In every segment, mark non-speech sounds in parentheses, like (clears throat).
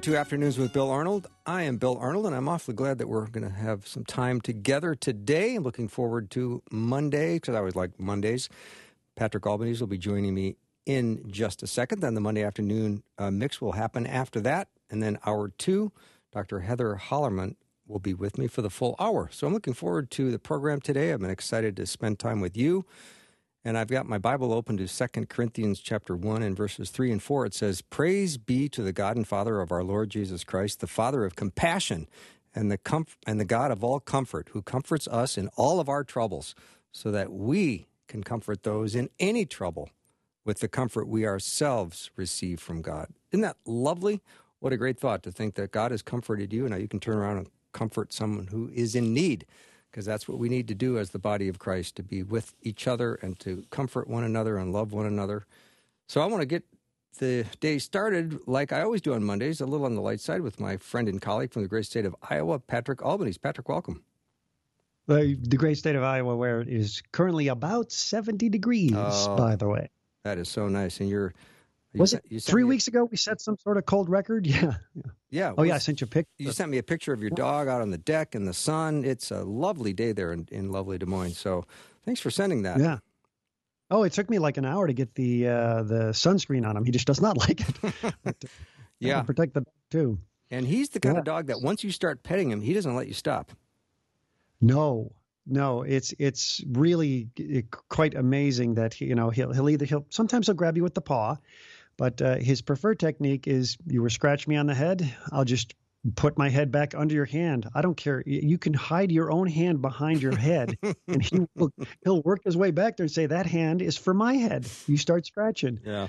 Welcome to Afternoons with Bill Arnold. I am Bill Arnold, and I'm awfully glad that we're going to have some time together today. I'm looking forward to Monday because I always like Mondays. Patrick Albanese will be joining me in just a second. Then the Monday afternoon uh, mix will happen after that. And then hour two, Dr. Heather Holleman will be with me for the full hour. So I'm looking forward to the program today. I'm excited to spend time with you. And I've got my Bible open to 2 Corinthians chapter 1 and verses 3 and 4. It says, Praise be to the God and Father of our Lord Jesus Christ, the Father of compassion and the, comf- and the God of all comfort, who comforts us in all of our troubles, so that we can comfort those in any trouble with the comfort we ourselves receive from God. Isn't that lovely? What a great thought to think that God has comforted you, and now you can turn around and comfort someone who is in need because that's what we need to do as the body of Christ to be with each other and to comfort one another and love one another. So I want to get the day started like I always do on Mondays, a little on the light side with my friend and colleague from the great state of Iowa, Patrick Albanese. Patrick, welcome. The, the great state of Iowa, where it is currently about 70 degrees, Oh. by the way. That is so nice. And you're. You Was sent- it you three me a- weeks ago we set some sort of cold record? (laughs) Yeah. Yeah. Oh, yeah, I sent you a picture. You sent me a picture of your dog out on the deck in the sun. It's a lovely day there in, in lovely Des Moines. So thanks for sending that. Yeah. Oh, it took me like an hour to get the uh, the sunscreen on him. He just does not (laughs) like it. But, (laughs) Yeah. Protect the dog, too. And he's the kind of dog that once you start petting him, he doesn't let you stop. No, no, it's it's really quite amazing that he, you know he'll he'll either he'll sometimes he'll grab you with the paw, but uh, his preferred technique is you were scratch me on the head, I'll just put my head back under your hand. I don't care. You can hide your own hand behind your head, (laughs) and he will he'll work his way back there and say that hand is for my head. You start scratching. Yeah.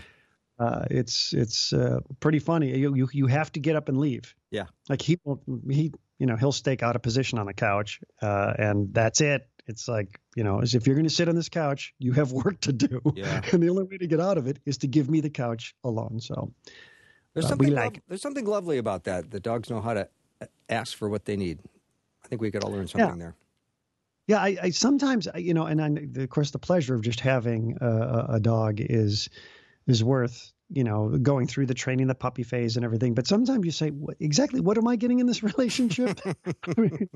Uh, it's it's uh, pretty funny. You, you you have to get up and leave. Yeah. Like he won't he you know he'll stake out a position on the couch, uh, and that's it. It's like you know as if you're going to sit on this couch, you have (laughs) work to do, Yeah. and the only way to get out of it is to give me the couch alone. So There's Uh, something we like there's something lovely about that. The dogs know how to uh, ask for what they need. I think we could all learn something there. yeah, I, I sometimes I- you know, and I, of course the pleasure of just having a- a dog is is worth you know going through the training, the puppy phase, and everything. But sometimes you say, what, exactly what am I getting in this (laughs) relationship? (laughs) I, mean,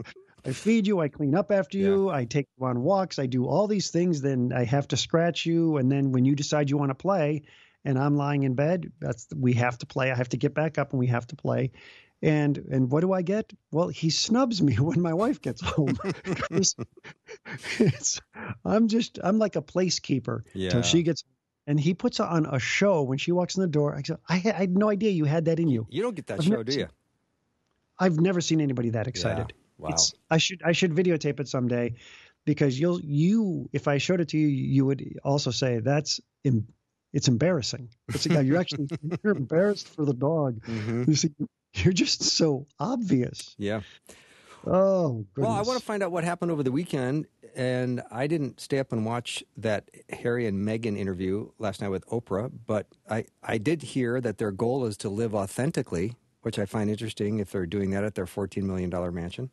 I feed you, I clean up after you, I take you on walks, I do all these things. Then I have to scratch you, and then when you decide you want to play, and I'm lying in bed, that's we have to play. I have to get back up, and we have to play. And and what do I get? Well, he snubs me (laughs) when my wife gets home. it's, I'm just I'm like a placekeeper Yeah. she gets. And he puts on a show when she walks in the door. I go, I, had- I had no idea you had that in you. You don't get that I've show, do seen- you? I've never seen anybody that excited. Wow. It's, I should I should videotape it someday because you'll you if I showed it to you you would also say that's em, it's embarrassing. It's yeah, you're actually (laughs) you're embarrassed for the dog. Mhm. You see, you're just so obvious. Yeah. Oh, goodness. Well, I want to find out what happened over the weekend, and I didn't stay up and watch that Harry and Meghan interview last night with Oprah, but I, I did hear that their goal is to live authentically, which I find interesting if they're doing that at their $14 million mansion.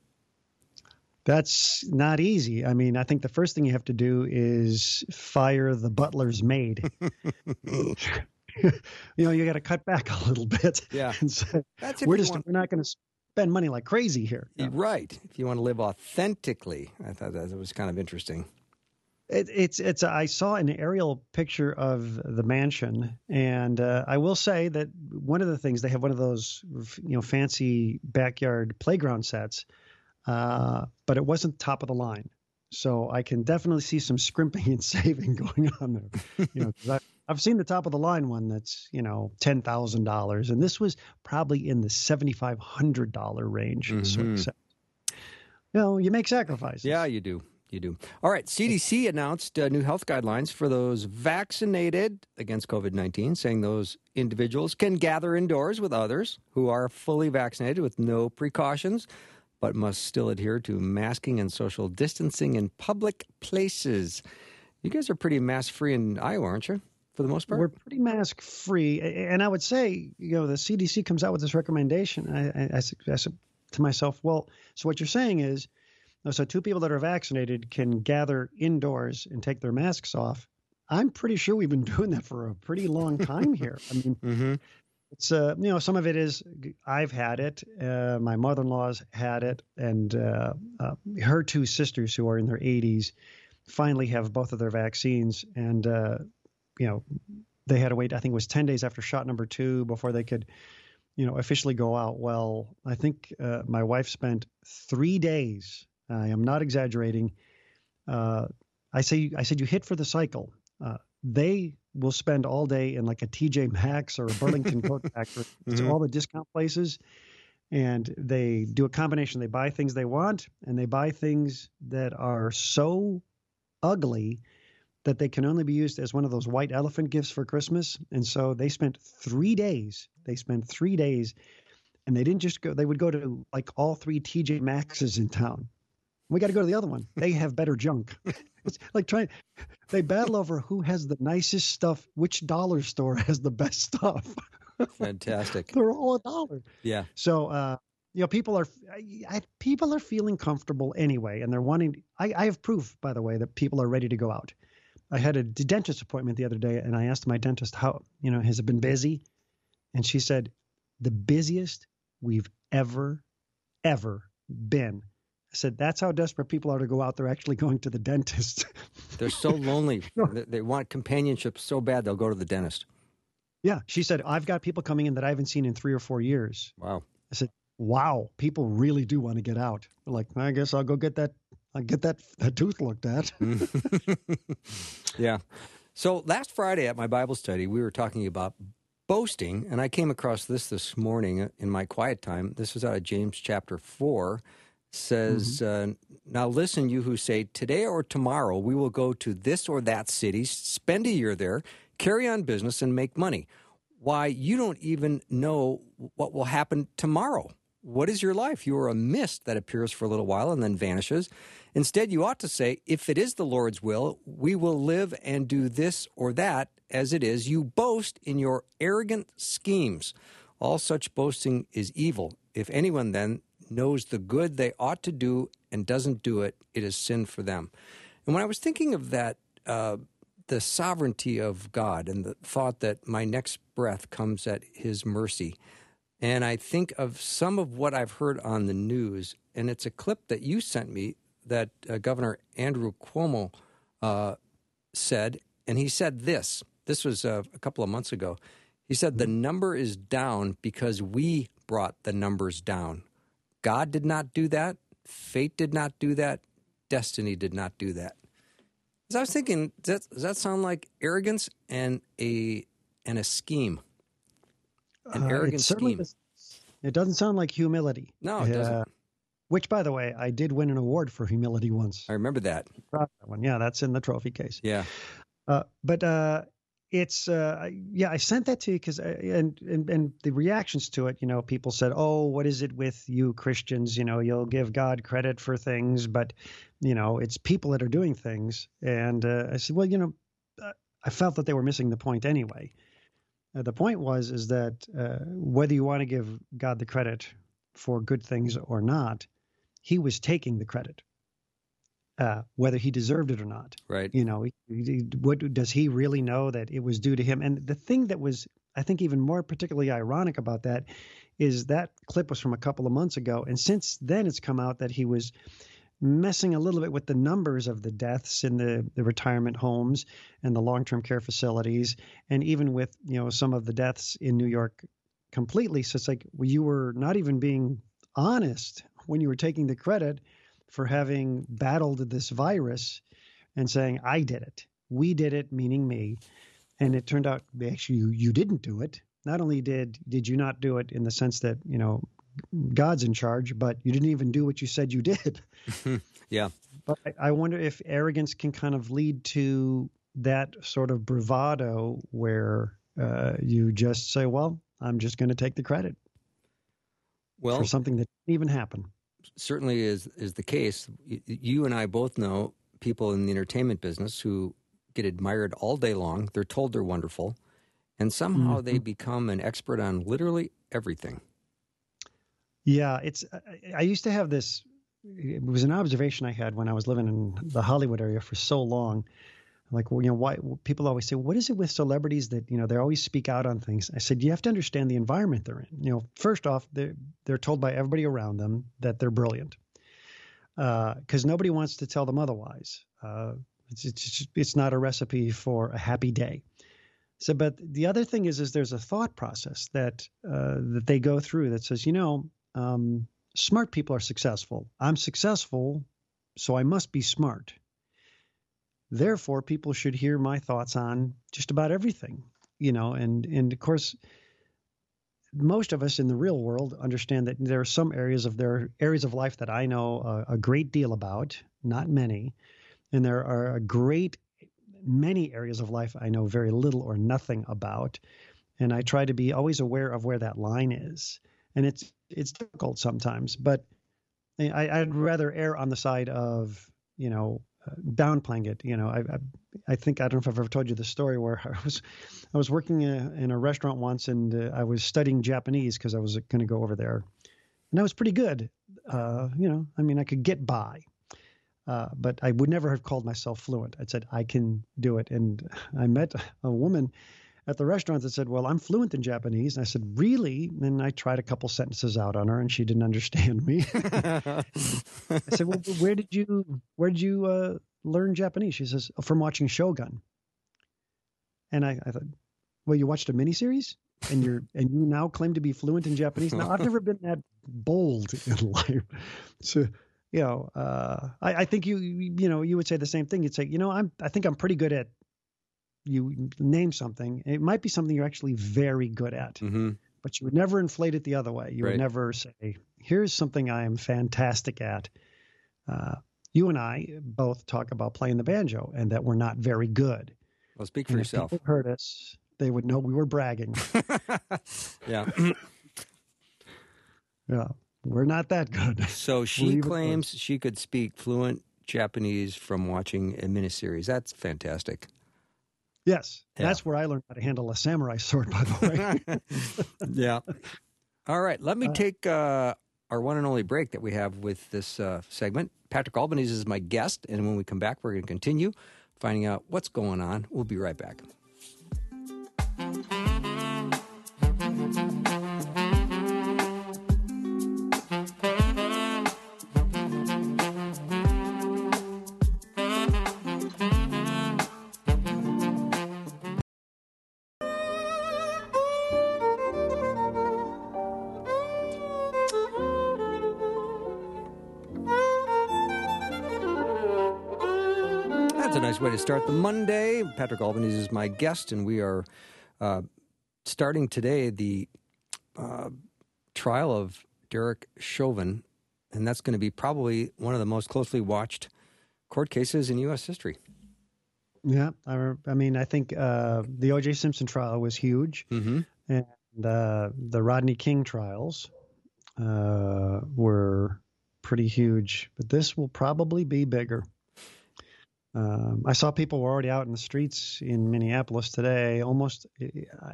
That's not easy. I mean, I think the first thing you have to do is fire the butler's maid. (laughs) (laughs) you know, you got to cut back a little bit. Yeah. Say, we're just want- we're not going to spend money like crazy here. You're Right. If you want to live authentically. I thought that was kind of interesting. It, it's it's. I saw an aerial picture of the mansion, and uh, I will say that one of the things they have one of those you know fancy backyard playground sets, uh, but it wasn't top of the line. So I can definitely see some scrimping (laughs) and saving going on there. You know, I, I've seen the top of the line one that's you know ten thousand dollars, and this was probably in the seventy five hundred dollar range. So, Mhm. so- you know, you make sacrifices. Yeah, you do. You do. All right. CDC announced uh, new health guidelines for those vaccinated against COVID 19, saying those individuals can gather indoors with others who are fully vaccinated with no precautions, but must still adhere to masking and social distancing in public places. You guys are pretty mask free in Iowa, aren't you? For the most part, we're pretty mask free, and I would say, you know, the CDC comes out with this recommendation. I, I, I, to myself, well, so what you're saying is, so two people that are vaccinated can gather indoors and take their masks off. I'm pretty sure we've been (laughs) doing that for a pretty long time here. I mean, (laughs) mm-hmm. it's uh, you know, some of it is I've had it. Uh, my mother-in-law's had it, and uh, uh her two sisters who are in their 80s finally have both of their vaccines, and uh, you know, they had to wait. I think it was ten days after shot number two before they could, you know, officially go out. Well, I think uh, my wife spent three days. I am not exaggerating. Uh, I say I said you hit for the cycle. Uh, they will spend all day in like a TJ Maxx or a Burlington (laughs) coat factory. Mm-hmm. all the discount places and they do a combination. They buy things they want, and they buy things that are so ugly that they can only be used as one of those white elephant gifts for Christmas. And so they spent three days. They spent three days, and they didn't just go. They would go to like all three TJ Maxxes in town. We got to go to the other one. They have better junk. (laughs) it's like trying. They battle over who has the nicest stuff. Which dollar store has the best stuff? (laughs) Fantastic. They're all a dollar. Yeah. So uh, you know people are I, people are feeling comfortable anyway and they're wanting I, I, have proof by the way that people are ready to go out i had a dentist appointment the other day and i asked my dentist how you know has it been busy? And she said the busiest we've ever ever been. I said that's how desperate people are to go out. They're actually going to the dentist. (laughs) They're so lonely. (laughs) They want companionship so bad they'll go to the dentist. Yeah. She said i've got people coming in that i haven't seen in three or four years. Wow. I said, wow, people really do want to get out. They're like, I guess I'll go get that. I'll get that, that tooth looked at. (laughs) yeah. So last Friday at my Bible study, we were talking about boasting, and I came across this this morning in my quiet time. This is out of James chapter four. says, mm-hmm. uh, "Now listen, you who say today or tomorrow we will go to this or that city, spend a year there, carry on business, and make money. Why you don't even know what will happen tomorrow." What is your life? You are a mist that appears for a little while and then vanishes. Instead, you ought to say, If it is the Lord's will, we will live and do this or that as it is. You boast in your arrogant schemes. All such boasting is evil. If anyone then knows the good they ought to do and doesn't do it, it is sin for them. And when I was thinking of that, uh, the sovereignty of God and the thought that my next breath comes at His mercy, and I think of some of what I've heard on the news, and it's a clip that you sent me that uh, Governor Andrew Cuomo uh, said, and he said this. This was uh, a couple of months ago. He said the number is down because we brought the numbers down. God did not do that. Fate did not do that. Destiny did not do that. As I was thinking, does that, does that sound like arrogance and a and a scheme? An uh, arrogant scheme. Does, it doesn't sound like humility. No, it doesn't. Which, by the way, I did win an award for humility once. I remember that. that one. Yeah, that's in the trophy case. Yeah. Uh, but uh, it's uh, yeah, I sent that to you because uh, and, and and the reactions to it, you know, people said, "Oh, what is it with you Christians? You know, you'll give God credit for things, but you know, it's people that are doing things." And uh, I said, "Well, you know, uh, I felt that they were missing the point anyway." Uh, the point was is that uh, whether you want to give God the credit for good things or not, He was taking the credit, uh, whether He deserved it or not. Right. You know, he, he, what does He really know that it was due to Him? And the thing that was, I think, even more particularly ironic about that is that clip was from a couple of months ago, and since then it's come out that he was messing a little bit with the numbers of the deaths in the, the retirement homes and the long-term care facilities. And even with you know some of the deaths in new york completely so it's like well, you were not even being honest when you were taking the credit for having battled this virus and saying i did it. We did it meaning me. And it turned out actually you, you didn't do it. Not only did did you not do it in the sense that you know God's in charge, but you didn't even do what you said you did. (laughs) yeah, But I, I wonder if arrogance can kind of lead to that sort of bravado where uh, you just say, "Well, I'm just going to take the credit." Well, for something that didn't even happen. Certainly is is the case. You and I both know people in the entertainment business who get admired all day long. They're told they're wonderful, and somehow mm-hmm. they become an expert on literally everything. Yeah, it's. I used to have this. It was an observation I had when I was living in the Hollywood area for so long. Like, you know, why people always say, "What is it with celebrities that you know they always speak out on things?" I said, "You have to understand the environment they're in. You know, first off, they're they're told by everybody around them that they're brilliant, because uh, nobody wants to tell them otherwise. Uh, it's, it's it's not a recipe for a happy day. So, but the other thing is, is there's a thought process that uh, that they go through that says, you know, um, smart people are successful. I'm successful, so I must be smart. Therefore, people should hear my thoughts on just about everything, you know, and and of course, most of us in the real world understand that there are some areas of their areas of life that I know a, a great deal about, not many, and there are a great many areas of life I know very little or nothing about, and I try to be always aware of where that line is, and it's it's difficult sometimes, but I, I'd rather err on the side of you know downplaying it. You know, I, I, I think I don't know if I've ever told you the story where (laughs) I was I was working in a, in a restaurant once and uh, I was studying Japanese because I was going to go over there, and I was pretty good. Uh, you know, I mean, I could get by. Uh, but I would never have called myself fluent. I said I can do it, and (laughs) I met a woman at the restaurant that said, "Well, I'm fluent in Japanese." And I said, "Really?" And I tried a couple sentences out on her, and she didn't (laughs) understand me. (laughs) I said, "Well, where did you where did you uh, learn Japanese?" She says, "From watching Shogun." And I, I thought, "Well, you watched a miniseries, and you're (laughs) and you now claim to be fluent in Japanese." Now, I've never been that bold in life, so you know, uh, I, I think you you know you would say the same thing. You'd say, you know, I'm I think I'm pretty good at you name something, it might be something you're actually very good at, mm-hmm. but you would never inflate it the other way. You right. would never say, "Here's something I am fantastic at." Uh, you and I both talk about playing the banjo and that we're not very good. Well, speak for and yourself. If people heard us, they would know we were bragging. (laughs) yeah. (clears throat) yeah. We're not that good. So (laughs) she claims she could speak fluent Japanese from watching a miniseries. That's fantastic. Yes, yeah. that's where I learned how to handle a samurai sword. By the way. (laughs) yeah. All right, let me uh, take uh, our one and only break that we have with this uh, segment. Patrick Albanese is my guest, and when we come back, we're going to continue finding out what's going on. We'll be right back. Start the Monday. Patrick Albanese is my guest, and we are uh, starting today the uh, trial of Derek Chauvin, and that's going to be probably one of the most closely watched court cases in U.S. history. Yeah, I, I mean, I think uh, the O.J. Simpson trial was huge, mm-hmm. and uh, the Rodney King trials uh, were pretty huge, but this will probably be bigger. Um, I saw people were already out in the streets in Minneapolis today. Almost,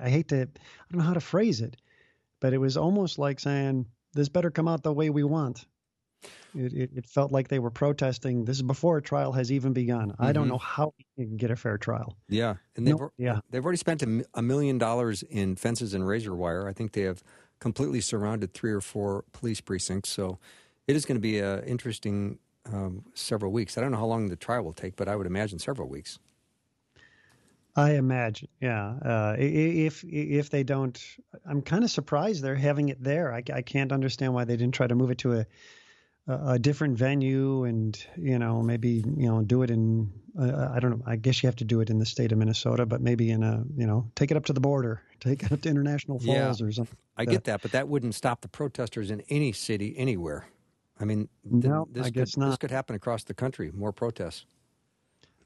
I hate to, I don't know how to phrase it, but it was almost like saying, "This better come out the way we want." It, it, it felt like they were protesting. This is before a trial has even begun. Mm-hmm. I don't mm-hmm. know how we can get a fair trial. Yeah, and they've no, yeah they've already spent a, a million dollars in fences and razor wire. I think they have completely surrounded three or four police precincts. So it is going to be an interesting um, several weeks. I don't know how long the trial will take, but I would imagine several weeks. I imagine, yeah. Uh, if if they don't, I'm kind of surprised they're having it there. I, I can't understand why they didn't try to move it to a a different venue and you know maybe you know do it in uh, I don't know. I guess you have to do it in the state of Minnesota, but maybe in a you know take it up to the border, (laughs) take it up to International Falls yeah, or something. I get that, but that wouldn't stop the protesters in any city anywhere. I mean, no, this I guess could, not. This could happen across the country. More protests.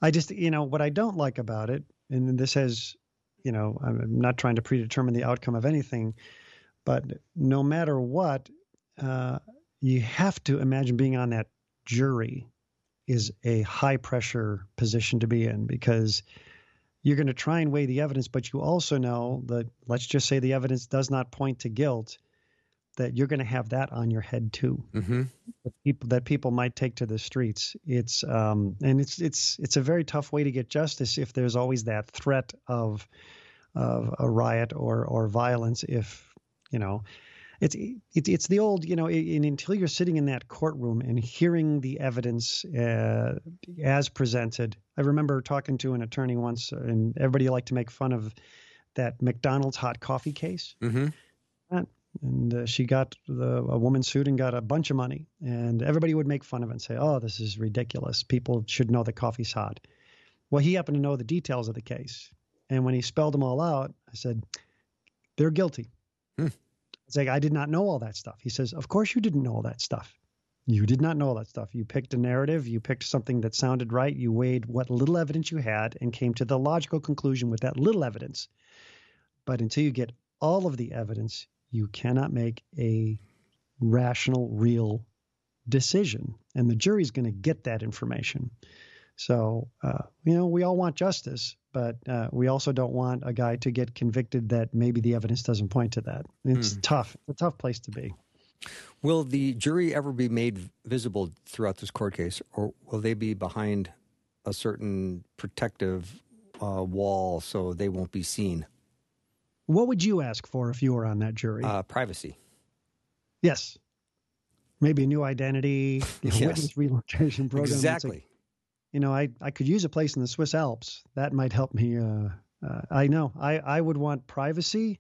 I just, you know, what I don't like about it, and this has, you know, I'm not trying to predetermine the outcome of anything, but no matter what, uh, you have to imagine being on that jury is a high pressure position to be in because you're going to try and weigh the evidence, but you also know that, let's just say the evidence does not point to guilt that you're going to have that on your head too. Mm-hmm. That people that people might take to the streets. It's um, and it's it's it's a very tough way to get justice if there's always that threat of of a riot or or violence. If you know, it's it's it's the old you know. In, until you're sitting in that courtroom and hearing the evidence uh, as presented. I remember talking to an attorney once, and everybody liked to make fun of that McDonald's hot coffee case. Mm-hmm and uh, she got the, a woman sued and got a bunch of money. And everybody would make fun of it and say, "Oh, this is ridiculous. People should know the coffee's hot." Well, he happened to know the details of the case, and when he spelled them all out, I said, "They're guilty." Hmm. It's like I did not know all that stuff. He says, "Of course you didn't know all that stuff. You did not know all that stuff. You picked a narrative. You picked something that sounded right. You weighed what little evidence you had and came to the logical conclusion with that little evidence." But until you get all of the evidence, you cannot make a rational, real decision. And the jury's going to get that information. So, uh, you know, we all want justice, but uh, we also don't want a guy to get convicted that maybe the evidence doesn't point to that. It's Hmm. tough. It's a tough place to be. Will the jury ever be made visible throughout this court case, or will they be behind a certain protective uh, wall so they won't be seen? What would you ask for if you were on that jury? Uh, privacy. yes. Maybe a new identity, (laughs) you know, Yes. witness relocation program. Like, Exactly. you know, I, I could use a place in the Swiss Alps. That might help me. Uh, uh, I know. I, I would want privacy,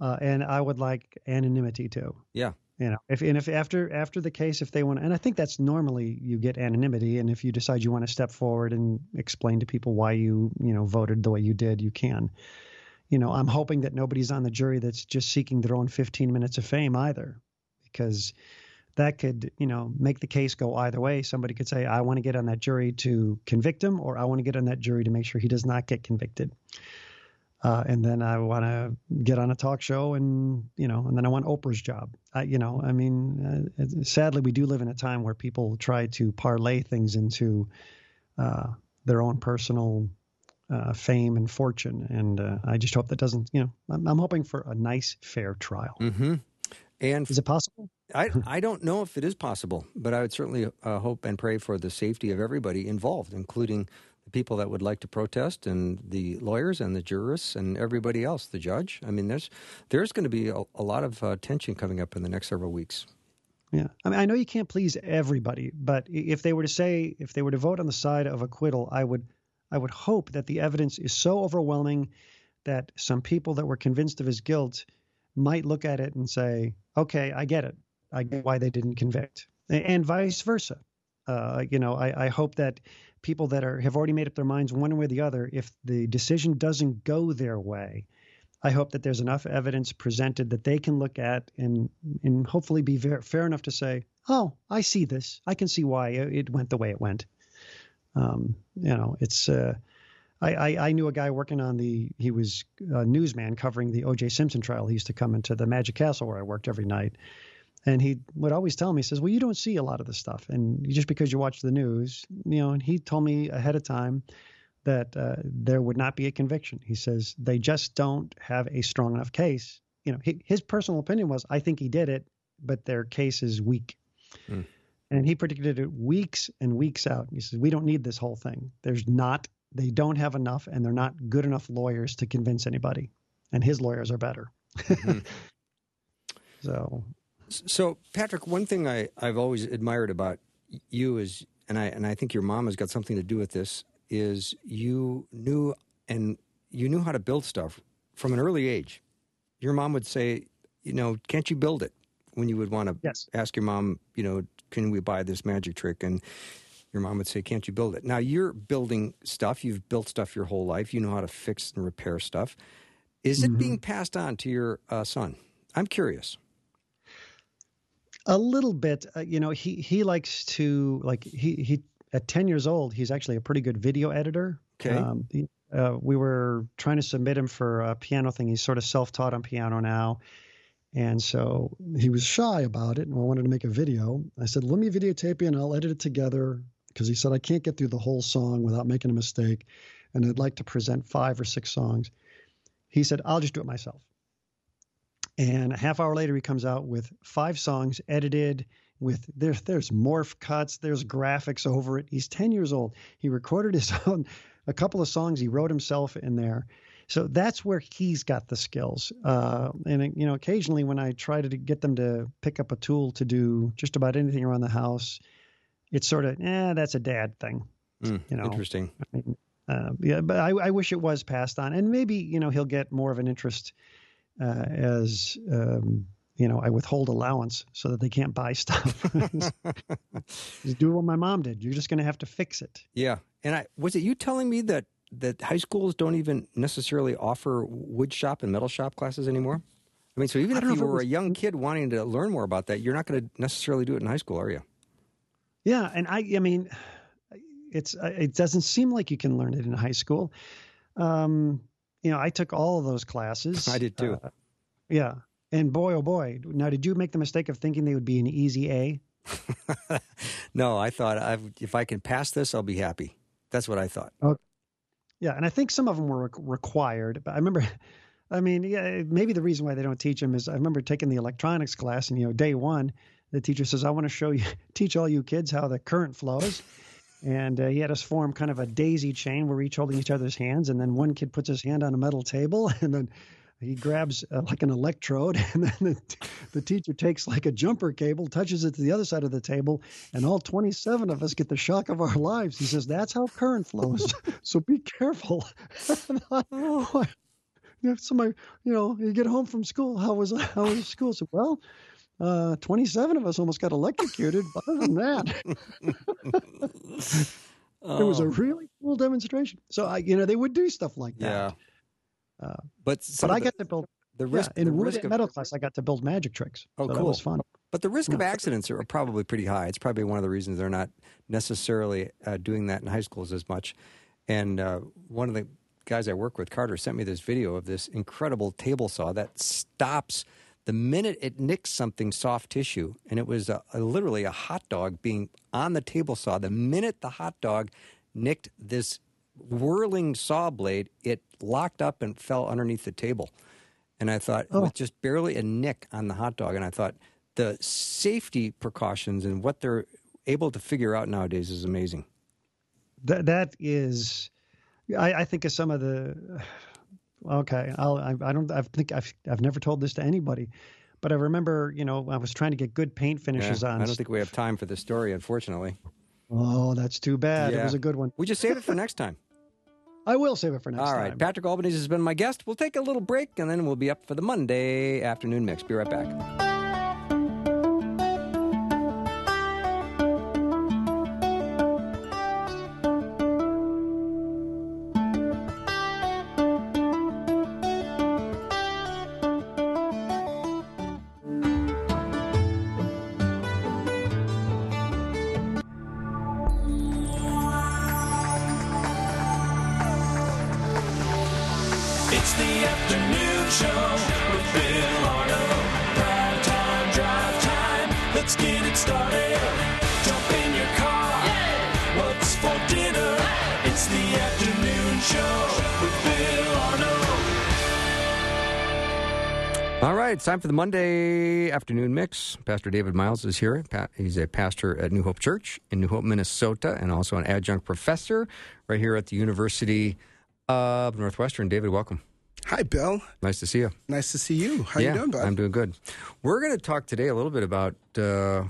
uh, and I would like anonymity too. Yeah. You know, if and if after after the case, if they want, and I think that's normally you get anonymity, and if you decide you want to step forward and explain to people why you you know voted the way you did, you can. You know, I'm hoping that nobody's on the jury that's just seeking their own 15 minutes of fame either, because that could, you know, make the case go either way. Somebody could say, I want to get on that jury to convict him, or I want to get on that jury to make sure he does not get convicted. Uh, and then I want to get on a talk show, and you know, and then I want Oprah's job. I, you know, I mean, uh, sadly, we do live in a time where people try to parlay things into uh, their own personal uh, fame and fortune, and uh, I just hope that doesn't. You know, I'm, I'm hoping for a nice, fair trial. Mm-hmm. And Is it possible? I, I don't know if it is possible, but I would certainly uh, hope and pray for the safety of everybody involved, including the people that would like to protest and the lawyers and the jurists and everybody else, the judge. I mean, there's there's going to be a, a lot of uh, tension coming up in the next several weeks. Yeah, I mean, I know you can't please everybody, but if they were to say, if they were to vote on the side of acquittal, I would, I would hope that the evidence is so overwhelming that some people that were convinced of his guilt might look at it and say, okay, I get it. I get why they didn't convict, and vice versa. Uh, you know, I, I hope that people that are have already made up their minds one way or the other, if the decision doesn't go their way, I hope that there's enough evidence presented that they can look at and and hopefully be ver- fair enough to say, "Oh, I see this. I can see why it went the way it went." Um, you know, it's. Uh, I, I, I knew a guy working on the. He was a newsman covering the O.J. Simpson trial. He used to come into the Magic Castle where I worked every night, and he would always tell me, he says, "Well, you don't see a lot of this stuff, and just because you watch the news, you know." And he told me ahead of time that uh, there would not be a conviction. He says they just don't have a strong enough case. You know, he, his personal opinion was, I think he did it, but their case is weak. Hmm. And he predicted it weeks and weeks out. He says, we don't need this whole thing. There's not, they don't have enough, and they're not good enough lawyers to convince anybody. And his lawyers are better. Mhm. (laughs) So, So, Patrick, one thing I, I've always admired about you is, and I and I think your mom has got something to do with this, is you knew and you knew how to build stuff from an early age. Your mom would say, you know, can't you build it? When you would want to yes. ask your mom, you know, can we buy this magic trick? And your mom would say, can't you build it? Now you're building stuff. You've built stuff your whole life. You know how to fix and repair stuff. Is it Mhm. being passed on to your uh, son? I'm curious. A little bit. Uh, you know, he he likes to like he he at 10 years old, he's actually a pretty good video editor. Okay. Um, he, uh, we were trying to submit him for a piano thing. He's sort of self-taught on piano now. And so he was shy about it and I wanted to make a video. I said, let me videotape you and I'll edit it together because he said, I can't get through the whole song without making a mistake. And I'd like to present five or six songs. He said, I'll just do it myself. And a half hour later, he comes out with five songs edited with there's there's morph cuts, there's graphics over it. He's 10 years old. He recorded his (laughs) own a couple of songs he wrote himself in there. So that's where he's got the skills. Uh, and you know, occasionally when I try to get them to pick up a tool to do just about anything around the house, it's sort of, eh, that's a dad thing. Mm, you know, interesting. I mean, uh, yeah, but I, I, wish it was passed on, and maybe you know he'll get more of an interest uh, as um, you know I withhold allowance so that they can't buy stuff. (laughs) (laughs) just do what my mom did. You're just going to have to fix it. Yeah, and I was it you telling me that that high schools don't even necessarily offer wood shop and metal shop classes anymore? I mean, so even if you were was, a young kid wanting to learn more about that, you're not going to necessarily do it in high school, are you? Yeah, and I, I mean, it's it doesn't seem like you can learn it in high school. Um, you know, I took all of those classes. (laughs) I did too. Uh, yeah, and boy, oh boy! Now, did you make the mistake of thinking they would be an easy A? (laughs) no, I thought I've, if I can pass this, I'll be happy. That's what I thought. Okay. Yeah, and I think some of them were required. But I remember, (laughs) I mean, yeah, maybe the reason why they don't teach them is I remember taking the electronics class, and you know, day one, the teacher says, "I want to show you, (laughs) teach all you kids how the current flows." and uh, he had us form kind of a daisy chain where we're each holding each other's hands, and then one kid puts his hand on a metal table, (laughs) and then he grabs uh, like an electrode, (laughs) and then the, the, teacher takes like a jumper cable, touches it to the other side of the table, and all 27 of us get the shock of our lives. He says, That's how current flows. (laughs) so be careful. (laughs) oh. somebody, you know, you get home from school, how was how was school? So, well, uh, 27 of us almost got electrocuted. But other than that, it was a oh. really cool demonstration. So, I, you know, they would do stuff like that. Yeah. Uh, but but I got to build the risk yeah, in the risk of, metal class. I got to build magic tricks. Oh, so cool! That was fun. But the risk yeah. of accidents are probably pretty high. It's probably one of the reasons they're not necessarily uh, doing that in high schools as much. And uh, one of the guys I work with, Carter, sent me this video of this incredible table saw that stops the minute it nicks something soft tissue, and it was a, a, literally a hot dog being on the table saw, the minute the hot dog nicked this whirling saw blade, it locked up and fell underneath the table. And I thought, oh. with just barely a nick on the hot dog, and I thought the safety precautions and what they're able to figure out nowadays is amazing. That that is, I, I think of some of the okay, I'll, I, I don't, I think I've, I've never told this to anybody, but I remember, you know, I was trying to get good paint finishes yeah, on. I don't think we have time for this story, unfortunately. Oh, that's too bad. Yeah. It was a good one. We just save it for next time. (laughs) I will save it for next time. All right. Time. Patrick Albanese has been my guest. We'll take a little break and then we'll be up for the Monday afternoon mix. Be right back. It's time for the Monday afternoon mix. Pastor David Myles is here. He's a pastor at New Hope Church in New Hope, Minnesota, and also an adjunct professor right here at the University of Northwestern. David, welcome. Hi, Bill. Nice to see you. Nice to see you. How yeah, you doing, bud? I'm doing good. We're going to talk today a little bit about uh,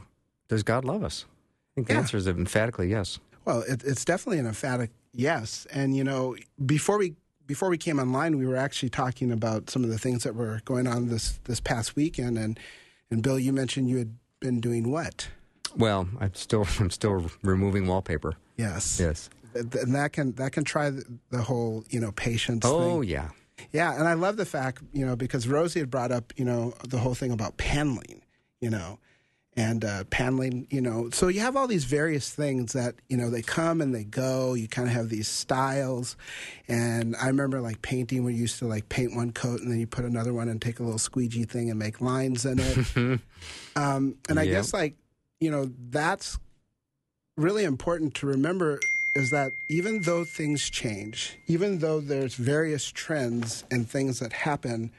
does God love us? I think the yeah. answer is emphatically yes. Well, it, it's definitely an emphatic yes. And you know, before we before we came online, we were actually talking about some of the things that were going on this this past weekend. And and Bill, you mentioned you had been doing what? Well, I'm still (laughs) I'm still removing wallpaper. Yes. Yes. And that can that can try the, whole you know patience. Oh thing. yeah. Yeah, and I love the fact you know because Rosie had brought up you know the whole thing about paneling, you know, and uh, paneling, you know. So you have all these various things that, you know, they come and they go. You kind of have these styles. And I remember like painting where you used to like paint one coat and then you put another one and take a little squeegee thing and make lines in it. (laughs) um, and I Yep. guess like, you know, that's really important to remember is that even though things change, even though there's various trends and things that happen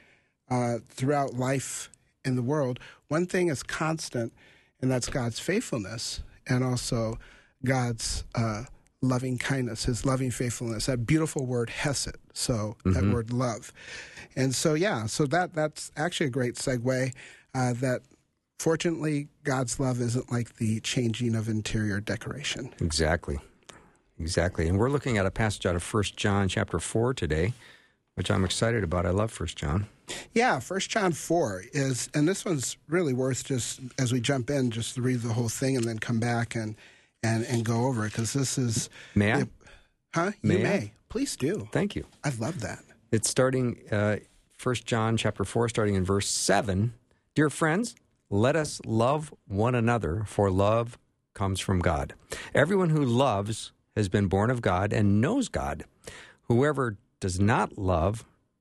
uh, throughout life in the world, one thing is constant, and that's God's faithfulness and also God's uh, loving kindness, His loving faithfulness. That beautiful word hesed. So that word love, and so yeah, so that that's actually a great segue. Uh, that fortunately, God's love isn't like the changing of interior decoration. Exactly. Exactly. And we're looking at a passage out of First John chapter 4 today, which I'm excited about. I love First John. Yeah, First John four is, and this one's really worth just as we jump in, just to read the whole thing and then come back and and and go over it because this is, May I? huh? May you I? please do. Thank you. I love that. It's starting uh, 1 John chapter 4, starting in verse 7. Dear friends, let us love one another, for love comes from God. Everyone who loves has been born of God and knows God. Whoever does not love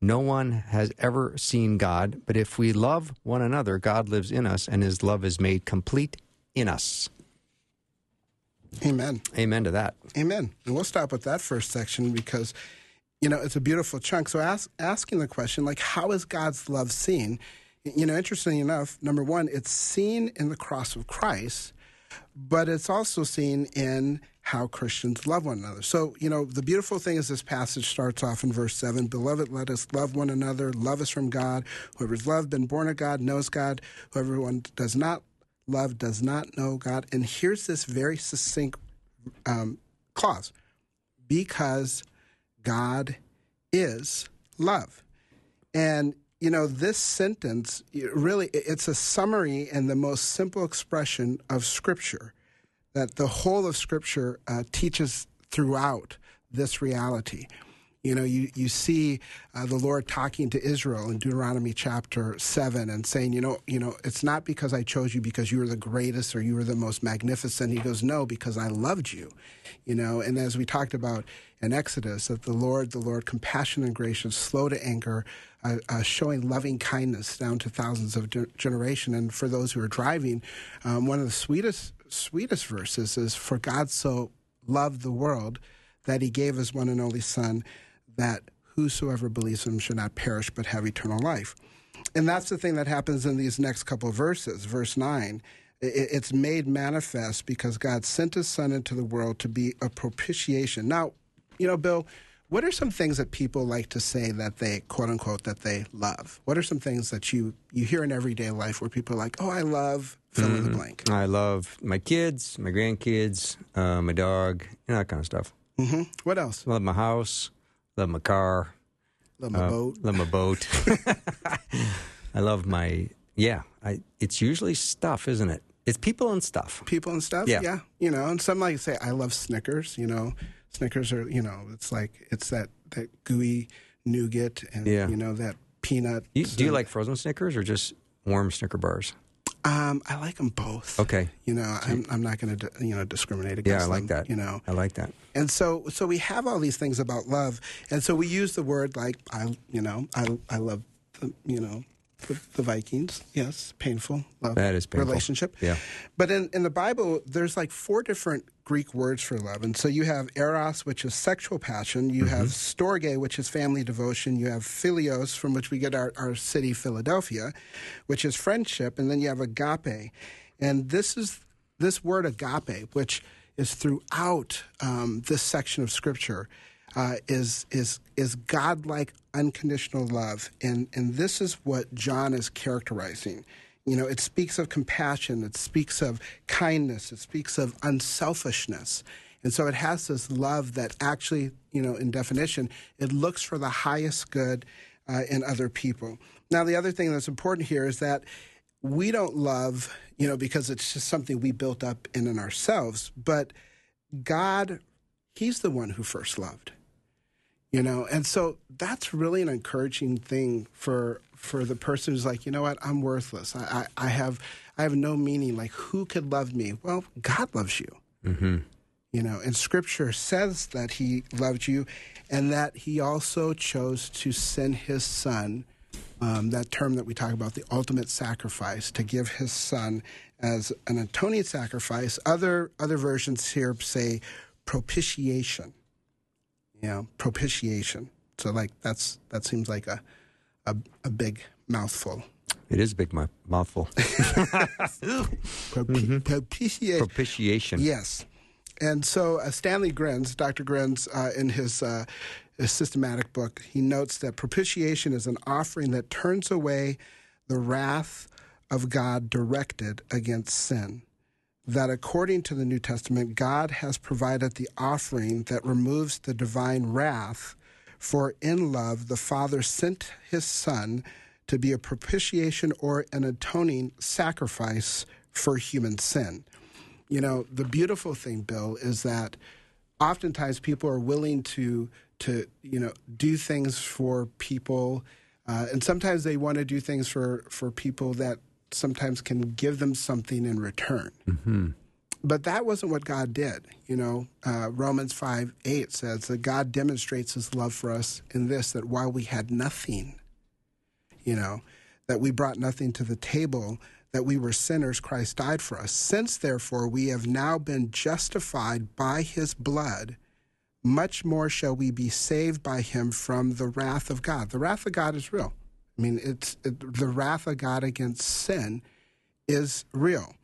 No one has ever seen God, but if we love one another, God lives in us, and His love is made complete in us. Amen. Amen to that. Amen. And we'll stop with that first section because, you know, it's a beautiful chunk. So ask, asking the question, like, how is God's love seen? You know, interestingly enough, number one, it's seen in the cross of Christ, but it's also seen in how Christians love one another. So, you know, the beautiful thing is this passage starts off in verse 7 Beloved, let us love one another. Love is from God. Whoever's loved, been born of God, knows God. Whoever one does not love does not know God. And here's this very succinct um, clause because God is love. And, you know, this sentence really, it's a summary and the most simple expression of Scripture that the whole of Scripture uh, teaches throughout this reality. You know, you, you see uh, the Lord talking to Israel in Deuteronomy chapter seven and saying, you know, you know, it's not because I chose you because you were the greatest or you were the most magnificent. He goes, no, because I loved you. You know, and as we talked about in Exodus, that the Lord, the Lord, compassionate and gracious, slow to anger, uh, uh, showing loving kindness down to thousands of ge- generation. And for those who are driving, um, one of the sweetest sweetest verses is, "For God so loved the world that He gave His one and only Son." that whosoever believes in him should not perish but have eternal life. And that's the thing that happens in these next couple of verses. Verse 9, it's made manifest because God sent his son into the world to be a propitiation. Now, you know, Bill, what are some things that people like to say that they quote unquote that they love? What are some things that you you hear in everyday life where people are like, "Oh, I love fill in the blank." I love my kids, my grandkids, uh, my dog, you know, that kind of stuff. hmm What else? I love my house, love my car, Love my Uh, boat. Love my boat. (laughs) (laughs) I love my yeah. I it's usually stuff, isn't it? It's people and stuff. people and stuff. Yeah. Yeah. You know, and some like say, I love Snickers. You know, Snickers are, you know, it's like, it's that, that gooey nougat and, Yeah. you know, that peanut. You, do you like frozen Snickers or just warm Snicker bars? Um, I like them both. Okay. You know, I'm, I'm not going to, you know, discriminate against. Yeah, I like them, that. You know, I like that. and so, so we have all these things about love, and so we use the word like I, you know, I, I love, the, you know, the, the Vikings. Yes, painful love. That is painful. relationship. Yeah. But in, in the Bible, there's like four different Greek words for love. And so you have eros, which is sexual passion. You have storge, which is family devotion. You have philios, from which we get our, our city, Philadelphia, which is friendship. And then you have agape. And this is this word agape, which is throughout um, this section of Scripture, uh, is is is godlike, unconditional love, and and this is what John is characterizing. You know, it speaks of compassion, it speaks of kindness, it speaks of unselfishness, And so it has this love that actually, you know, in definition, it looks for the highest good uh, in other people. Now, the other thing that's important here is that we don't love, you know, because it's just something we built up in and ourselves, but God, He's the one who first loved. You know, and so that's really an encouraging thing for for the person who's like, you know what, I'm worthless. I, I, I have I have no meaning. Like, who could love me? Well, God loves you. Mm-hmm. You know, and Scripture says that He loved you, and that He also chose to send His Son. Um, that term that we talk about, the ultimate sacrifice, to give His Son as an atoning sacrifice. Other other versions here say propitiation. You know, propitiation. So like that's that seems like a a, a big mouthful. It is a big mou- mouthful. (laughs) Propi- Propitiation. Propitiation. Yes. And so uh, Stanley Grenz, Dr. Grenz, uh, in his, uh, his systematic book, he notes that propitiation is an offering that turns away the wrath of God directed against sin. That according to the New Testament, God has provided the offering that removes the divine wrath, for in love the Father sent his Son to be a propitiation or an atoning sacrifice for human sin. You know the beautiful thing bill is that oftentimes people are willing to to you know do things for people uh, and sometimes they want to do things for for people that sometimes can give them something in return Mm-hmm. but that wasn't what god did you know uh, romans 5 8 says that god demonstrates his love for us in this that while we had nothing you know that we brought nothing to the table that we were sinners, Christ died for us. Since, therefore, we have now been justified by his blood, much more shall we be saved by him from the wrath of God. The wrath of God is real. I mean, it's it, the wrath of God against sin is real.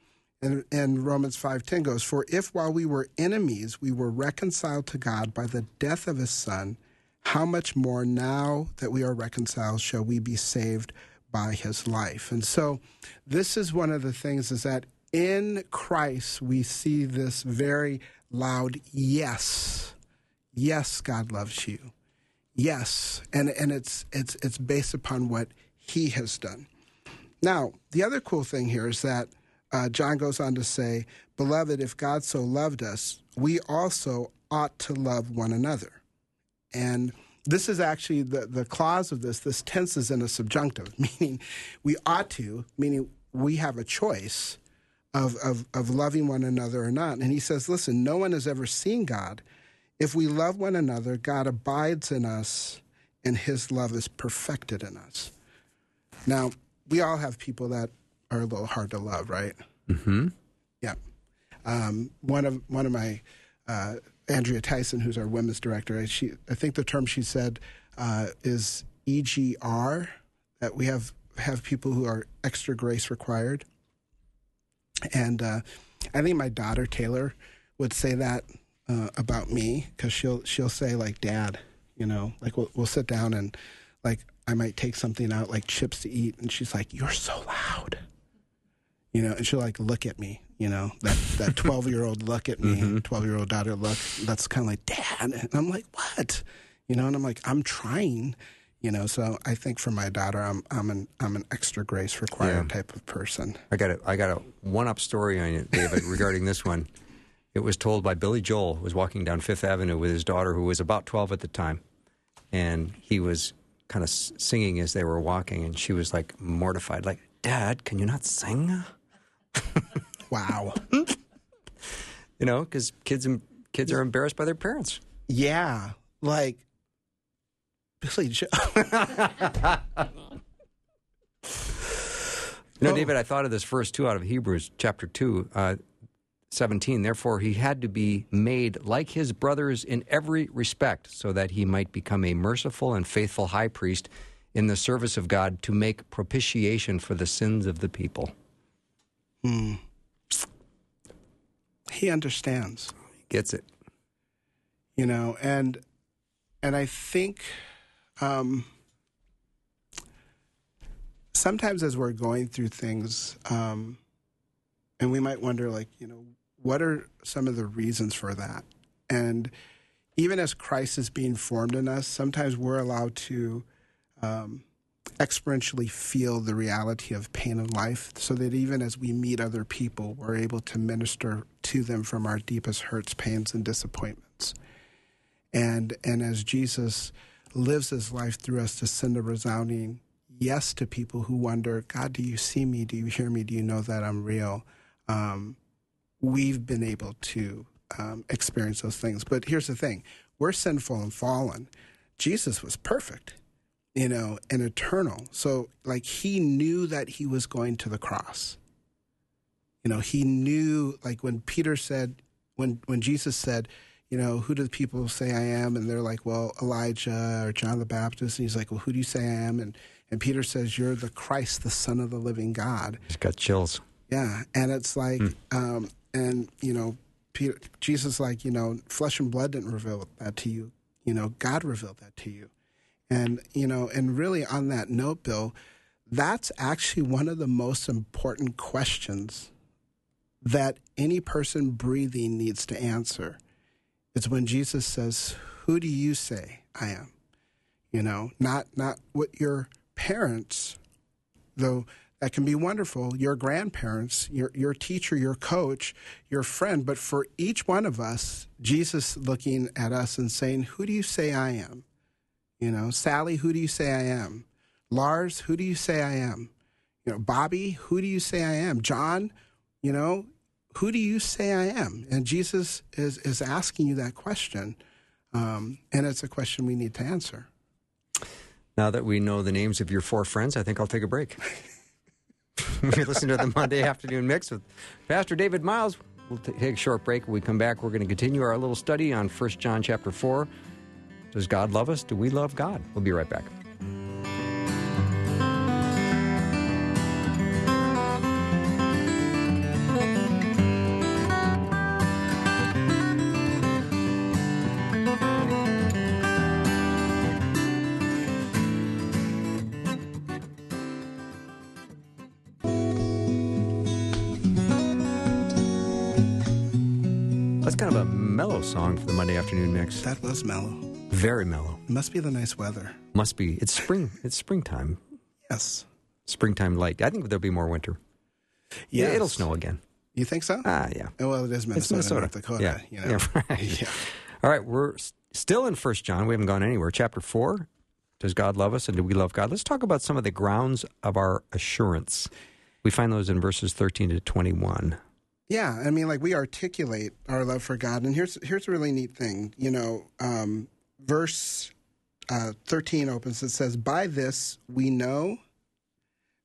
And, and Romans 5.10 goes, For if while we were enemies, we were reconciled to God by the death of his son, how much more now that we are reconciled shall we be saved by his life. And so this is one of the things is that in Christ we see this very loud yes. Yes, God loves you. Yes. And and it's it's it's based upon what he has done. Now, the other cool thing here is that uh, John goes on to say, Beloved, if God so loved us, we also ought to love one another. And this is actually the, the clause of this, this tense is in a subjunctive, (laughs) meaning we ought to, meaning we have a choice of, of, of loving one another or not. And he says, listen, no one has ever seen God. If we love one another, God abides in us and his love is perfected in us. Now, we all have people that are a little hard to love, right? Mm-hmm. Yeah. Um, one of one of my uh, Andrea Tyson, who's our women's director, she I think the term she said uh, is EGR that we have have people who are extra grace required, and uh, I think my daughter Taylor would say that uh, about me because she'll she'll say like Dad, you know, like we'll we'll sit down and like I might take something out like chips to eat, and she's like, "You're so loud." you know, and she'll like look at me, you know, that that twelve year old look at me, 12 year old daughter look. That's kind of like dad, and I'm like, what, you know, and I'm like, I'm trying, you know. So I think for my daughter, I'm I'm an I'm an extra grace required Yeah. type of person. I got a I got a one up story on it, David, regarding this one. It was told by Billy Joel, who was walking down Fifth Avenue with his daughter, who was about twelve at the time, and he was kind of singing as they were walking, and she was like mortified, like, "Dad, can you not sing?" (laughs) Wow. You know, because kids kids are embarrassed by their parents. yeah, like Billy Joe. (laughs) You know, Oh. David, I thought of this verse too out of Hebrews chapter 2, uh, 17. Therefore, he had to be made like his brothers in every respect, so that he might become a merciful and faithful high priest in the service of God to make propitiation for the sins of the people. Hmm. He understands. He gets it. you know and and i think um sometimes as we're going through things um and we might wonder like you know what are some of the reasons for that and even as Christ is being formed in us, sometimes we're allowed to um, experientially feel the reality of pain in life, so that even as we meet other people, we're able to minister to them from our deepest hurts, pains, and disappointments. And and as Jesus lives his life through us to send a resounding yes to people who wonder, God, do you see me? Do you hear me? Do you know that I'm real? Um, we've been able to um, experience those things. But here's the thing we're sinful and fallen. Jesus was perfect, you know, and eternal. So, like, he knew that he was going to the cross. You know, he knew, like, when Peter said, when, when Jesus said, you know, who do the people say I am? And they're like, well, Elijah or John the Baptist. And he's like, well, who do you say I am? And, and Peter says, you're the Christ, the Son of the living God. He's got chills. Yeah. And it's like, mm. um, and, you know, Peter, Jesus, like, you know, flesh and blood didn't reveal that to you. You know, God revealed that to you. And, you know, and really on that note, Bill, that's actually one of the most important questions that any person breathing needs to answer it's when Jesus says, "Who do you say I am?" You know, not not what your parents, though that can be wonderful, your grandparents, your your teacher, your coach, your friend, but for each one of us, Jesus looking at us and saying, "Who do you say I am?" You know, Sally, who do you say I am? Lars, who do you say I am? You know, Bobby, who do you say I am? John, you know, who do you say I am? And Jesus is, is asking you that question. Um, and it's a question we need to answer. Now that we know the names of your four friends, I think I'll take a break. (laughs) we listen to the Monday afternoon mix with Pastor David Myles. We'll take a short break. When we come back, we're going to continue our little study on 1 John chapter 4. Does God love us? Do we love God? We'll be right back. Song for the Monday afternoon mix. That was mellow. Very mellow. Must be the nice weather. Must be. It's spring. It's springtime. Yes. Springtime light. I think there'll be more winter. Yeah, it'll snow again. You think so? Ah, yeah. Oh, well, it is Minnesota, it's Minnesota. North Dakota. Yeah. You (laughs) know? yeah, right. yeah. All right, we're still in First John. We haven't gone anywhere. Chapter four. Does God love us, and do we love God? Let's talk about some of the grounds of our assurance. We find those in verses thirteen to twenty-one. Yeah, I mean, like we articulate our love for God, and here's here's a really neat thing. You know, um, verse uh, thirteen opens. It says, "By this we know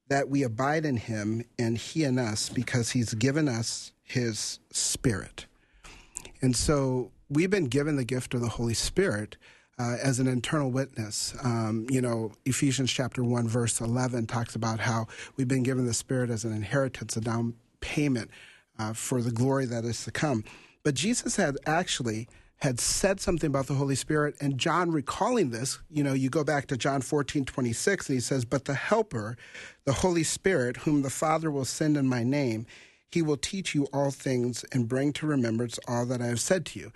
that we abide in Him, and He in us, because He's given us His Spirit." And so we've been given the gift of the Holy Spirit. Uh, as an internal witness. Um, you know, Ephesians chapter 1, verse 11 talks about how we've been given the Spirit as an inheritance, a down payment uh, for the glory that is to come. But Jesus had actually had said something about the Holy Spirit, and John recalling this, you know, you go back to John 14, 26, and he says, But the Helper, the Holy Spirit, whom the Father will send in my name, he will teach you all things and bring to remembrance all that I have said to you.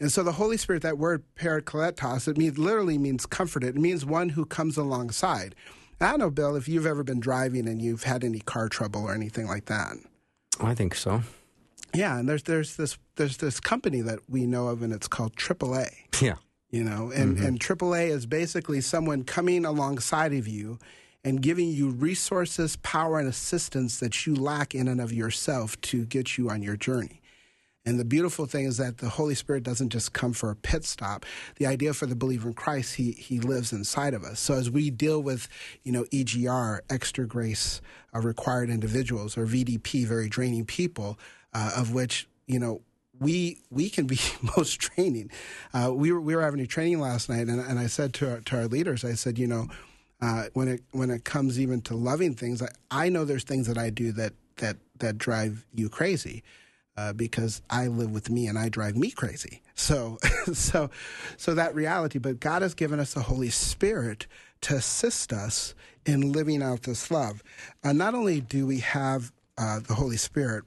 And so the Holy Spirit, that word parakletos, it means literally means comforted. It means one who comes alongside. I don't know, Bill, if you've ever been driving and you've had any car trouble or anything like that. I think so. Yeah, and there's there's this there's this company that we know of, and it's called AAA. Yeah, you know, and mm-hmm. and AAA is basically someone coming alongside of you and giving you resources, power, and assistance that you lack in and of yourself to get you on your journey. And the beautiful thing is that the Holy Spirit doesn't just come for a pit stop. The idea for the believer in Christ, he he lives inside of us. So as we deal with, you know, EGR, extra grace uh, required individuals, or VDP, very draining people, uh, of which you know we we can be (laughs) most training. Uh, we were we were having a training last night, and, and I said to our, to our leaders, I said, you know, uh, when it when it comes even to loving things, I, I know there's things that I do that that that drive you crazy uh, because I live with me and I drive me crazy. So, (laughs) so, so that reality. But God has given us the Holy Spirit to assist us in living out this love. Uh, not only do we have uh, the Holy Spirit,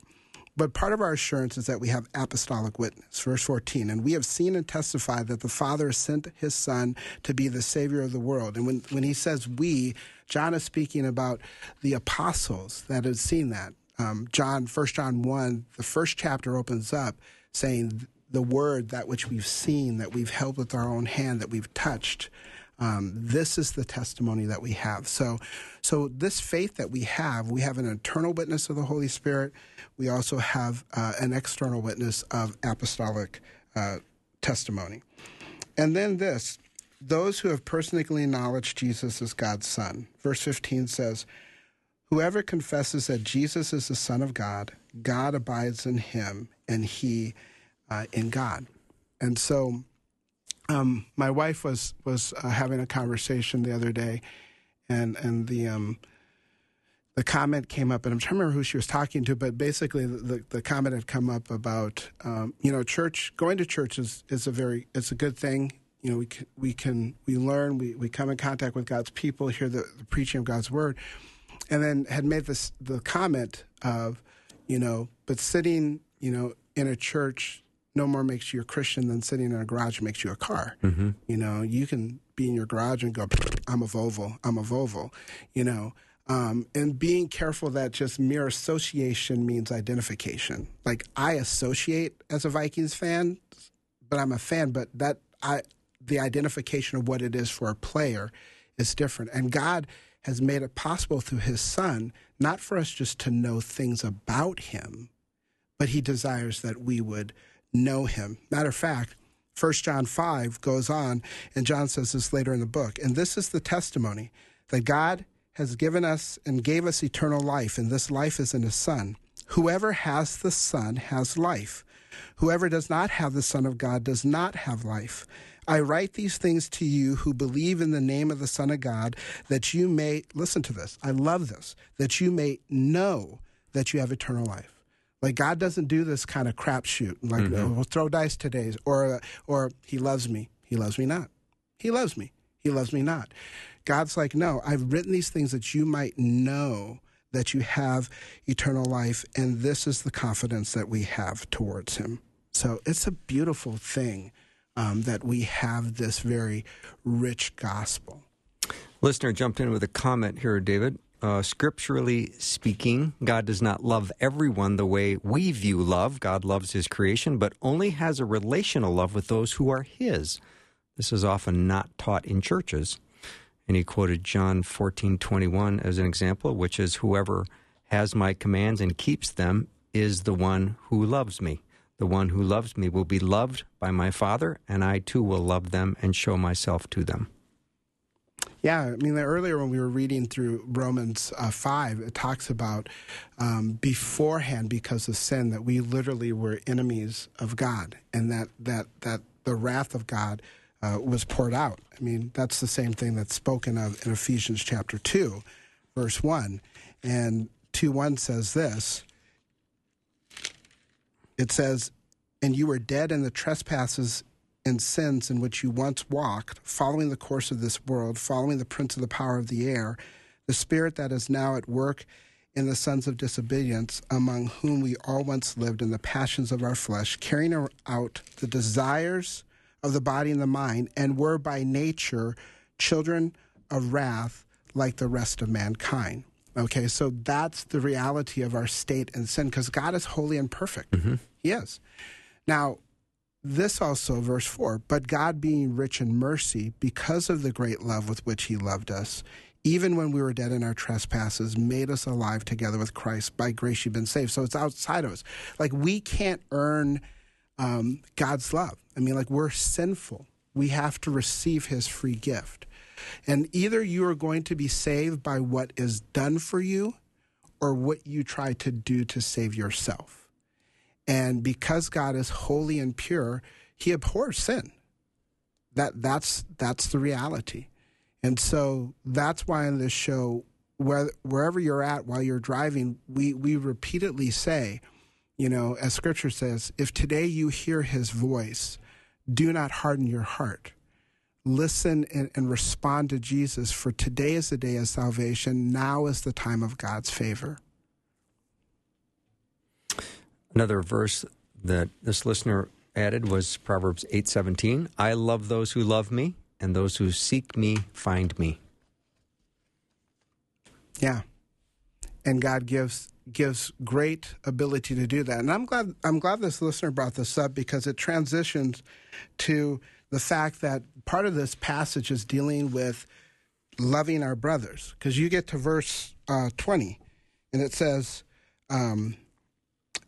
but part of our assurance is that we have apostolic witness. Verse 14, and we have seen and testified that the Father sent his Son to be the Savior of the world. And when, when he says we, John is speaking about the apostles that have seen that. Um, John, 1 John 1, the first chapter opens up saying, the word, that which we've seen, that we've held with our own hand, that we've touched. Um, this is the testimony that we have. So, so this faith that we have, we have an internal witness of the Holy Spirit. We also have uh, an external witness of apostolic uh, testimony. And then this those who have personally acknowledged Jesus as God's Son. Verse 15 says, Whoever confesses that Jesus is the Son of God, God abides in him, and he uh, in God. And so um, my wife was was uh, having a conversation the other day, and and the um, the comment came up, and I'm trying to remember who she was talking to, but basically the, the comment had come up about um, you know church going to church is, is a very it's a good thing. You know we can, we can we learn we, we come in contact with God's people, hear the, the preaching of God's word, and then had made this the comment of you know but sitting you know in a church no more makes you a Christian than sitting in a garage makes you a car. Mm-hmm. You know, you can be in your garage and go, I'm a Volvo, I'm a Volvo, you know. Um, and being careful that just mere association means identification. Like I associate as a Vikings fan, but I'm a fan, but that I the identification of what it is for a player is different. And God has made it possible through his son, not for us just to know things about him, but he desires that we would know him. Matter of fact, 1 John 5 goes on, and John says this later in the book. And this is the testimony that God has given us and gave us eternal life, and this life is in his Son. Whoever has the Son has life. Whoever does not have the Son of God does not have life. I write these things to you who believe in the name of the Son of God, that you may, listen to this, I love this, that you may know that you have eternal life. Like God doesn't do this kind of crapshoot. Like mm-hmm. oh, we'll throw dice today, or or He loves me. He loves me not. He loves me. He loves me not. God's like, no, I've written these things that you might know that you have eternal life, and this is the confidence that we have towards Him. So it's a beautiful thing um, that we have this very rich gospel. Listener jumped in with a comment here, David. Uh, scripturally speaking, God does not love everyone the way we view love. God loves his creation, but only has a relational love with those who are his. This is often not taught in churches. And he quoted John 14 21 as an example, which is, Whoever has my commands and keeps them is the one who loves me. The one who loves me will be loved by my Father, and I too will love them and show myself to them. Yeah, I mean, earlier when we were reading through Romans uh, 5, it talks about um, beforehand, because of sin, that we literally were enemies of God and that, that, that the wrath of God uh, was poured out. I mean, that's the same thing that's spoken of in Ephesians chapter 2, verse 1. And 2 1 says this it says, And you were dead in the trespasses and sins in which you once walked, following the course of this world, following the prince of the power of the air, the spirit that is now at work in the sons of disobedience, among whom we all once lived in the passions of our flesh, carrying out the desires of the body and the mind, and were by nature children of wrath like the rest of mankind. Okay, so that's the reality of our state and sin because God is holy and perfect. Mm-hmm. He is. Now, this also, verse 4 But God, being rich in mercy, because of the great love with which He loved us, even when we were dead in our trespasses, made us alive together with Christ. By grace you've been saved. So it's outside of us. Like we can't earn um, God's love. I mean, like we're sinful. We have to receive His free gift. And either you are going to be saved by what is done for you or what you try to do to save yourself. And because God is holy and pure, he abhors sin. That that's that's the reality. And so that's why in this show, where, wherever you're at while you're driving, we, we repeatedly say, you know, as scripture says, if today you hear his voice, do not harden your heart. Listen and, and respond to Jesus, for today is the day of salvation. Now is the time of God's favor. Another verse that this listener added was Proverbs 8:17. I love those who love me, and those who seek me find me. Yeah. And God gives gives great ability to do that. And I'm glad I'm glad this listener brought this up because it transitions to the fact that part of this passage is dealing with loving our brothers. Because you get to verse uh, 20, and it says, um,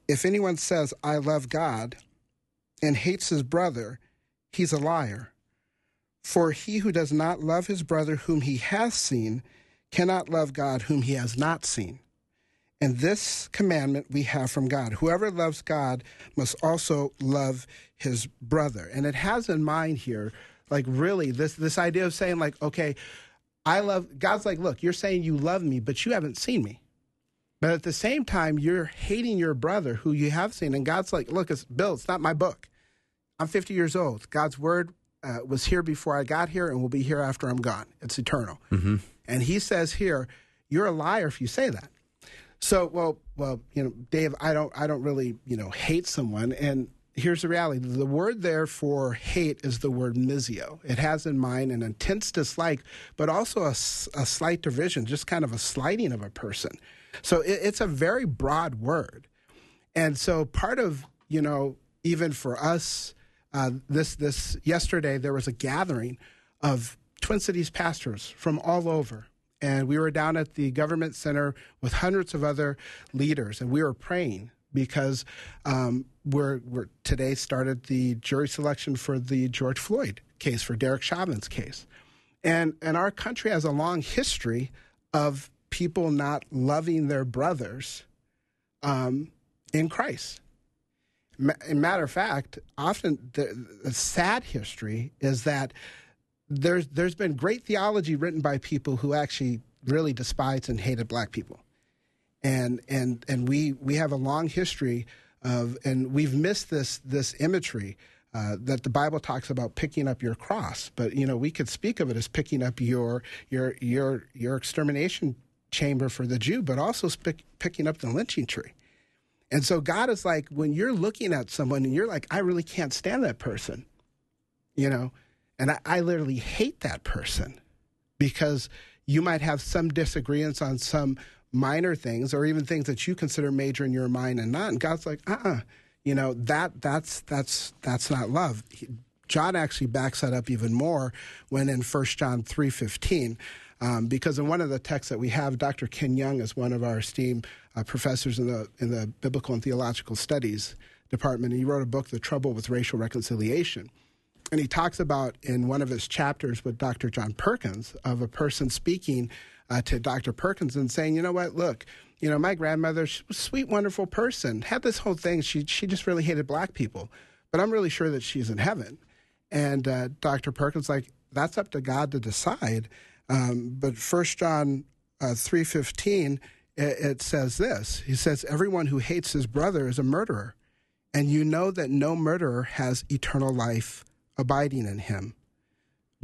If anyone says, I love God, and hates his brother, he's a liar. For he who does not love his brother whom he has seen cannot love God whom he has not seen. And this commandment we have from God whoever loves God must also love his brother. And it has in mind here, like really, this, this idea of saying, like, okay, I love, God's like, look, you're saying you love me, but you haven't seen me. But at the same time, you're hating your brother who you have seen. And God's like, look, it's Bill, it's not my book. I'm 50 years old. God's word uh, was here before I got here and will be here after I'm gone. It's eternal. Mm-hmm. And he says here, you're a liar if you say that. So, well, well, you know, Dave, I don't, I don't really, you know, hate someone. And here's the reality: the word there for hate is the word miseo. It has in mind an intense dislike, but also a, a slight division, just kind of a slighting of a person. So it, it's a very broad word. And so part of, you know, even for us, uh, this this yesterday there was a gathering of Twin Cities pastors from all over, and we were down at the government center with hundreds of other leaders, and we were praying because um, we're, we're today started the jury selection for the George Floyd case for Derek Chauvin's case, and and our country has a long history of people not loving their brothers um, in Christ. matter of fact, often the, the sad history is that there's there's been great theology written by people who actually really despised and hated black people, and and and we we have a long history of and we've missed this this imagery. Uh, that the Bible talks about picking up your cross, but you know we could speak of it as picking up your your your your extermination chamber for the Jew, but also pick, picking up the lynching tree. And so God is like, when you're looking at someone and you're like, I really can't stand that person, you know, and I, I literally hate that person because you might have some disagreements on some minor things or even things that you consider major in your mind and not. And God's like, uh uh-uh. uh you know, that that's that's that's not love. He, John actually backs that up even more when in 1 John 3:15 um, because in one of the texts that we have, Dr. Ken Young is one of our esteemed uh, professors in the in the Biblical and Theological Studies department, and he wrote a book, "The Trouble with Racial Reconciliation." And he talks about in one of his chapters with Dr. John Perkins of a person speaking uh, to Dr. Perkins and saying, you know what, look, you know, my grandmother, she was a sweet, wonderful person, had this whole thing. She, she just really hated black people, but I'm really sure that she's in heaven. And uh, Dr. Perkins, like, that's up to God to decide. Um, but First John uh, 3.15, it, it says this. He says, everyone who hates his brother is a murderer. And you know that no murderer has eternal life abiding in him.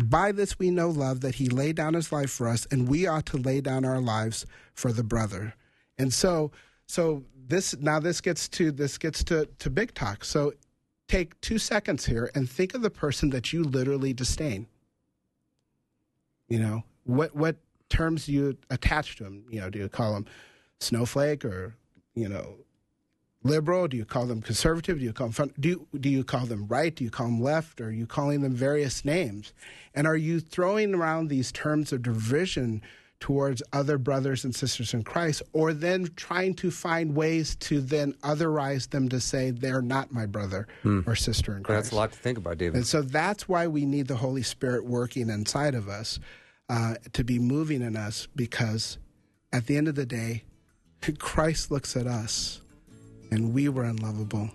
By this we know love that he laid down his life for us, and we ought to lay down our lives for the brother. And so, so this now this gets to this gets to to big talk. So, take two seconds here and think of the person that you literally disdain. You know what what terms do you attach to him? You know, do you call him snowflake or you know liberal? Do you call them conservative? Do you call them fun? Do you, do you call them right? Do you call them left? Or are you calling them various names? And are you throwing around these terms of division towards other brothers and sisters in Christ, or then trying to find ways to then otherize them to say they're not my brother hmm. or sister in Christ? That's a lot to think about, David. And so that's why we need the Holy Spirit working inside of us uh, to be moving in us, because at the end of the day, Christ looks at us and we were unlovable,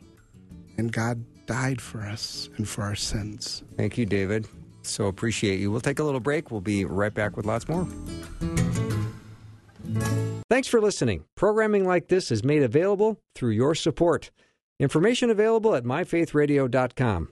and God died for us and for our sins. Thank you, David. So appreciate you. We'll take a little break. We'll be right back with lots more. Thanks for listening. Programming like this is made available through your support. Information available at myfaithradio.com.